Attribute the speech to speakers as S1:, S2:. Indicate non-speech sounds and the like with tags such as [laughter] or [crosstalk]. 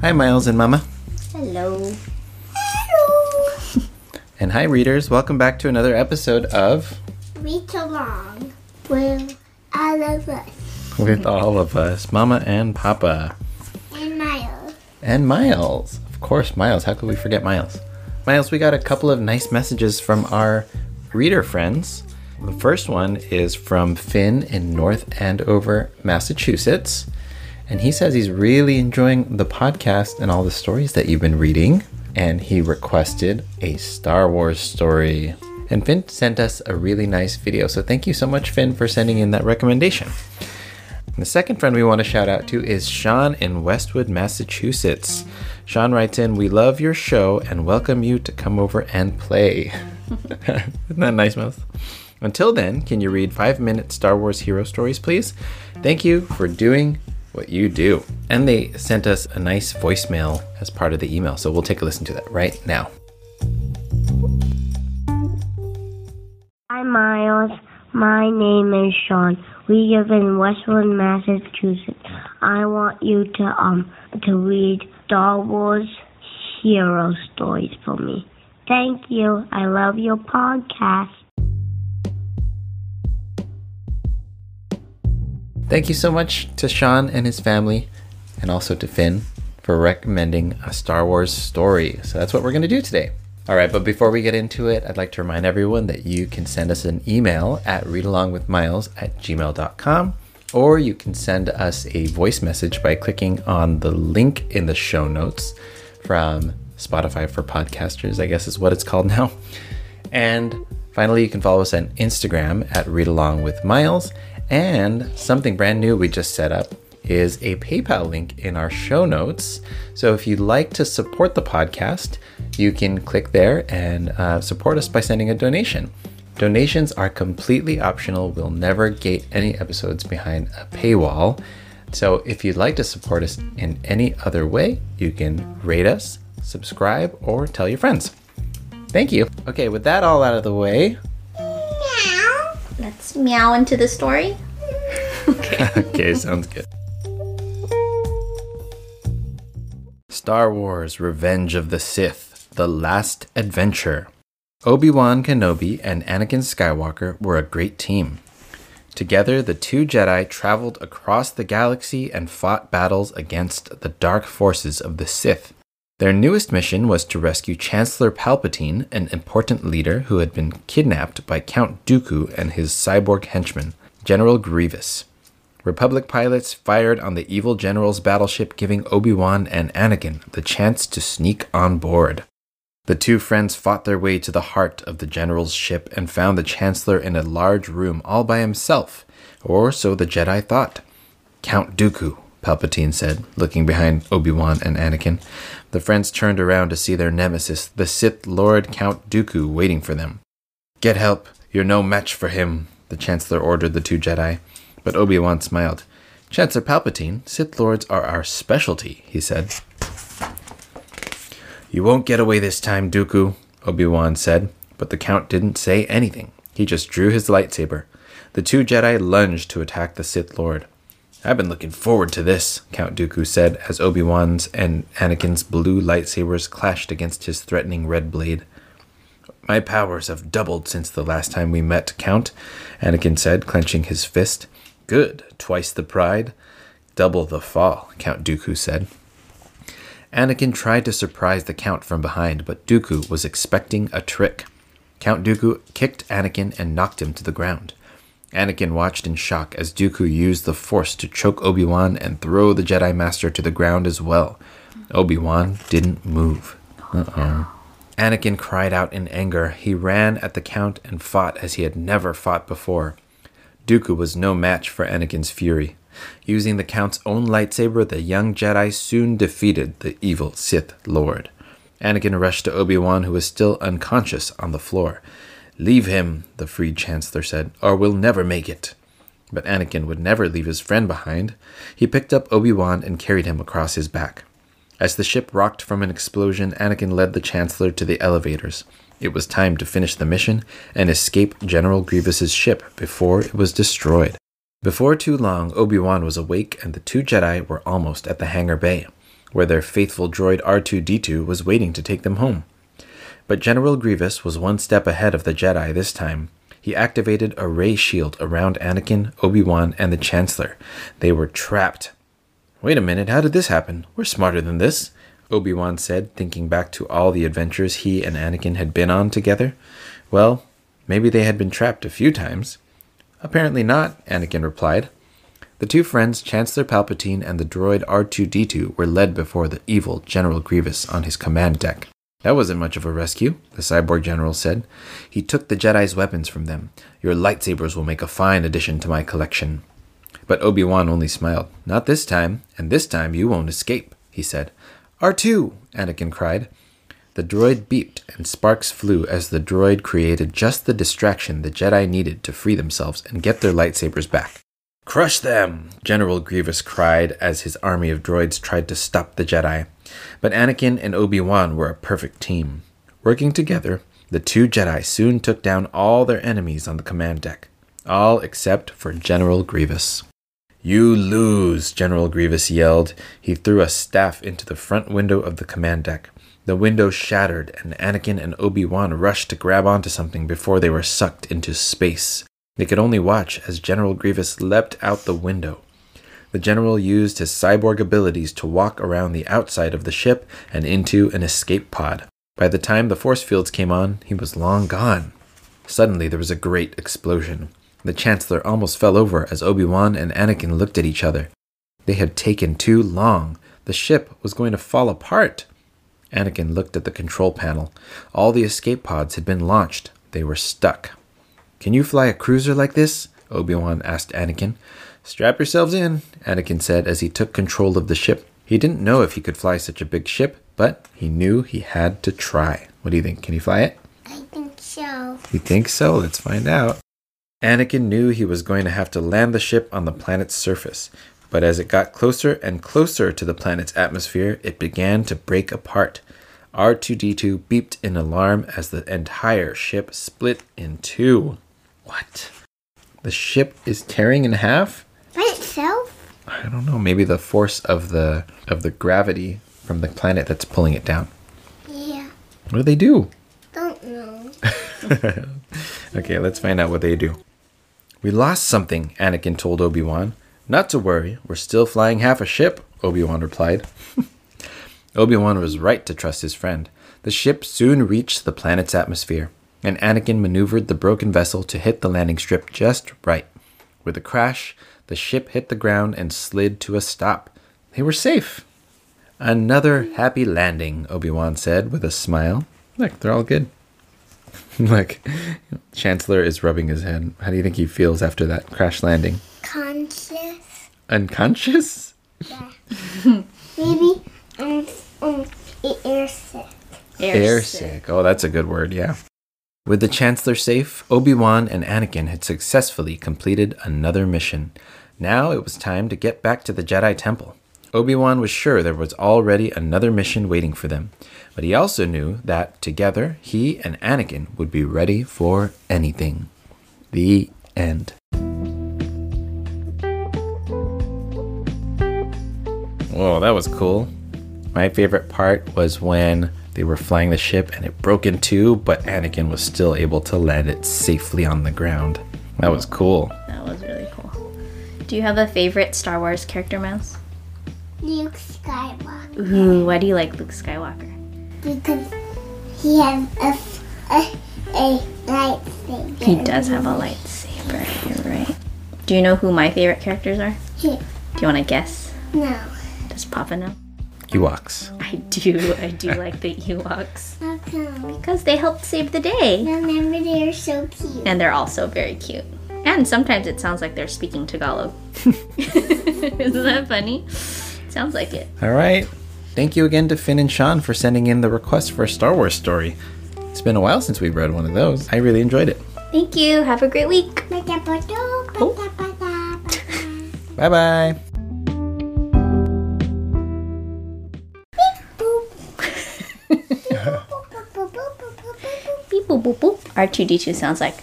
S1: Hi, Miles and Mama.
S2: Hello.
S3: Hello. [laughs]
S1: And hi, readers. Welcome back to another episode of
S3: Read along with all of us
S1: With All of Us, Mama and Papa.
S3: and Miles.
S1: And Miles. Of course, Miles. How could we forget Miles? Miles, we got a couple of nice messages from our reader friends. The first one is from Finn in North Andover, Massachusetts. And he says he's really enjoying the podcast and all the stories that you've been reading. And he requested a Star Wars story. And Finn sent us a really nice video. So thank you so much, Finn, for sending in that recommendation. The second friend we want to shout out to is Sean in Westwood, Massachusetts. Sean writes in, We love your show and welcome you to come over and play. [laughs] Isn't that nice, Mouse? Until then, can you read five minute Star Wars hero stories, please? Thank you for doing what you do. And they sent us a nice voicemail as part of the email, so we'll take a listen to that right now.
S4: Hi, Miles. My name is Sean. We live in Westwood, Massachusetts. I want you to um to read Star Wars hero stories for me. Thank you. I love your podcast.
S1: Thank you so much to Sean and his family, and also to Finn for recommending a Star Wars story. So that's what we're going to do today. All right, but before we get into it, I'd like to remind everyone that you can send us an email at readalongwithmiles at gmail.com, or you can send us a voice message by clicking on the link in the show notes from Spotify for Podcasters, I guess is what it's called [laughs] now. And finally, you can follow us on Instagram at readalongwithmiles. And something brand new we just set up is a PayPal link in our show notes. So if you'd like to support the podcast, you can click there and uh, support us by sending a donation. Donations are completely optional. We'll never gate any episodes behind a paywall. So if you'd like to support us in any other way, you can rate us, subscribe, or tell your friends. Thank you. Okay, with that all out of the way.
S2: Let's meow into the story. [laughs]
S1: okay, sounds good. Star Wars Revenge of the Sith The Last Adventure. Obi Wan Kenobi and Anakin Skywalker were a great team. Together, the two Jedi traveled across the galaxy and fought battles against the dark forces of the Sith. Their newest mission was to rescue Chancellor Palpatine, an important leader who had been kidnapped by Count Dooku and his cyborg henchman, General Grievous. Republic pilots fired on the evil general's battleship, giving Obi Wan and Anakin the chance to sneak on board. The two friends fought their way to the heart of the general's ship and found the Chancellor in a large room all by himself, or so the Jedi thought. Count Dooku, Palpatine said, looking behind Obi Wan and Anakin. The friends turned around to see their nemesis, the Sith Lord Count Dooku, waiting for them. Get help, you're no match for him, the Chancellor ordered the two Jedi. But Obi Wan smiled. Chancellor Palpatine, Sith Lords are our specialty, he said. You won't get away this time, Dooku, Obi Wan said, but the Count didn't say anything. He just drew his lightsaber. The two Jedi lunged to attack the Sith Lord. I've been looking forward to this, Count Dooku said as Obi Wan's and Anakin's blue lightsabers clashed against his threatening red blade. My powers have doubled since the last time we met, Count, Anakin said, clenching his fist. Good, twice the pride. Double the fall, Count Dooku said. Anakin tried to surprise the Count from behind, but Dooku was expecting a trick. Count Dooku kicked Anakin and knocked him to the ground. Anakin watched in shock as Dooku used the Force to choke Obi Wan and throw the Jedi Master to the ground as well. Obi Wan didn't move. Uh oh. Anakin cried out in anger. He ran at the Count and fought as he had never fought before. Dooku was no match for Anakin's fury. Using the Count's own lightsaber, the young Jedi soon defeated the evil Sith Lord. Anakin rushed to Obi Wan, who was still unconscious on the floor. Leave him, the freed Chancellor said, or we'll never make it. But Anakin would never leave his friend behind. He picked up Obi Wan and carried him across his back. As the ship rocked from an explosion, Anakin led the Chancellor to the elevators. It was time to finish the mission and escape General Grievous's ship before it was destroyed. Before too long, Obi Wan was awake and the two Jedi were almost at the hangar bay. where their faithful droid R2D2 was waiting to take them home. But General Grievous was one step ahead of the Jedi this time. He activated a ray shield around Anakin, Obi Wan, and the Chancellor. They were trapped. Wait a minute, how did this happen? We're smarter than this, Obi Wan said, thinking back to all the adventures he and Anakin had been on together. Well, maybe they had been trapped a few times. Apparently not, Anakin replied. The two friends, Chancellor Palpatine and the droid R2D2, were led before the evil General Grievous on his command deck. That wasn't much of a rescue, the cyborg general said. He took the Jedi's weapons from them. Your lightsabers will make a fine addition to my collection. But Obi Wan only smiled. Not this time, and this time you won't escape, he said. R2! Anakin cried. The droid beeped, and sparks flew as the droid created just the distraction the Jedi needed to free themselves and get their lightsabers back. Crush them! General Grievous cried as his army of droids tried to stop the Jedi. But Anakin and Obi Wan were a perfect team. Working together, the two Jedi soon took down all their enemies on the command deck, all except for General Grievous. You lose, General Grievous yelled. He threw a staff into the front window of the command deck. The window shattered, and Anakin and Obi Wan rushed to grab onto something before they were sucked into space. They could only watch as General Grievous leapt out the window. The general used his cyborg abilities to walk around the outside of the ship and into an escape pod. By the time the force fields came on, he was long gone. Suddenly, there was a great explosion. The Chancellor almost fell over as Obi Wan and Anakin looked at each other. They had taken too long. The ship was going to fall apart. Anakin looked at the control panel. All the escape pods had been launched. They were stuck. Can you fly a cruiser like this? Obi Wan asked Anakin. Strap yourselves in, Anakin said as he took control of the ship. He didn't know if he could fly such a big ship, but he knew he had to try. What do you think? Can he fly it?
S3: I think so.
S1: You think so? Let's find out. Anakin knew he was going to have to land the ship on the planet's surface, but as it got closer and closer to the planet's atmosphere, it began to break apart. R2D2 beeped in alarm as the entire ship split in two. What? The ship is tearing in half?
S3: Itself?
S1: I don't know, maybe the force of the of the gravity from the planet that's pulling it down.
S3: Yeah.
S1: What do they do?
S3: Don't know. [laughs]
S1: Okay, let's find out what they do. We lost something, Anakin told Obi-Wan. Not to worry, we're still flying half a ship, Obi-Wan replied. [laughs] Obi-Wan was right to trust his friend. The ship soon reached the planet's atmosphere, and Anakin maneuvered the broken vessel to hit the landing strip just right. With a crash, the ship hit the ground and slid to a stop. They were safe. Another happy landing, Obi-Wan said with a smile. Look, they're all good. [laughs] Look, Chancellor is rubbing his head. How do you think he feels after that crash landing?
S3: Conscious.
S1: Unconscious? Yeah.
S3: Maybe um, um, air sick.
S1: Air sick. Oh, that's a good word, yeah. With the Chancellor safe, Obi-Wan and Anakin had successfully completed another mission. Now it was time to get back to the Jedi Temple. Obi-Wan was sure there was already another mission waiting for them, but he also knew that together he and Anakin would be ready for anything. The end. Whoa, that was cool. My favorite part was when they were flying the ship and it broke in two, but Anakin was still able to land it safely on the ground. That was cool.
S2: That was really cool. Do you have a favorite Star Wars character, Mouse?
S3: Luke Skywalker.
S2: Ooh, why do you like Luke Skywalker?
S3: Because he has a, a, a lightsaber.
S2: He does have a lightsaber. You're right. Do you know who my favorite characters are?
S3: Here.
S2: Do you want to guess?
S3: No.
S2: Does Papa know?
S1: Ewoks.
S2: I do. I do like the Ewoks
S3: How come?
S2: because they helped save the day,
S3: Remember they're so cute.
S2: and they're also very cute. And sometimes it sounds like they're speaking Tagalog. [laughs] Isn't that funny? Sounds like it.
S1: All right. Thank you again to Finn and Sean for sending in the request for a Star Wars story. It's been a while since we've read one of those. I really enjoyed it.
S2: Thank you. Have a great week.
S3: Oh.
S1: Bye bye.
S2: R2D2 sounds like.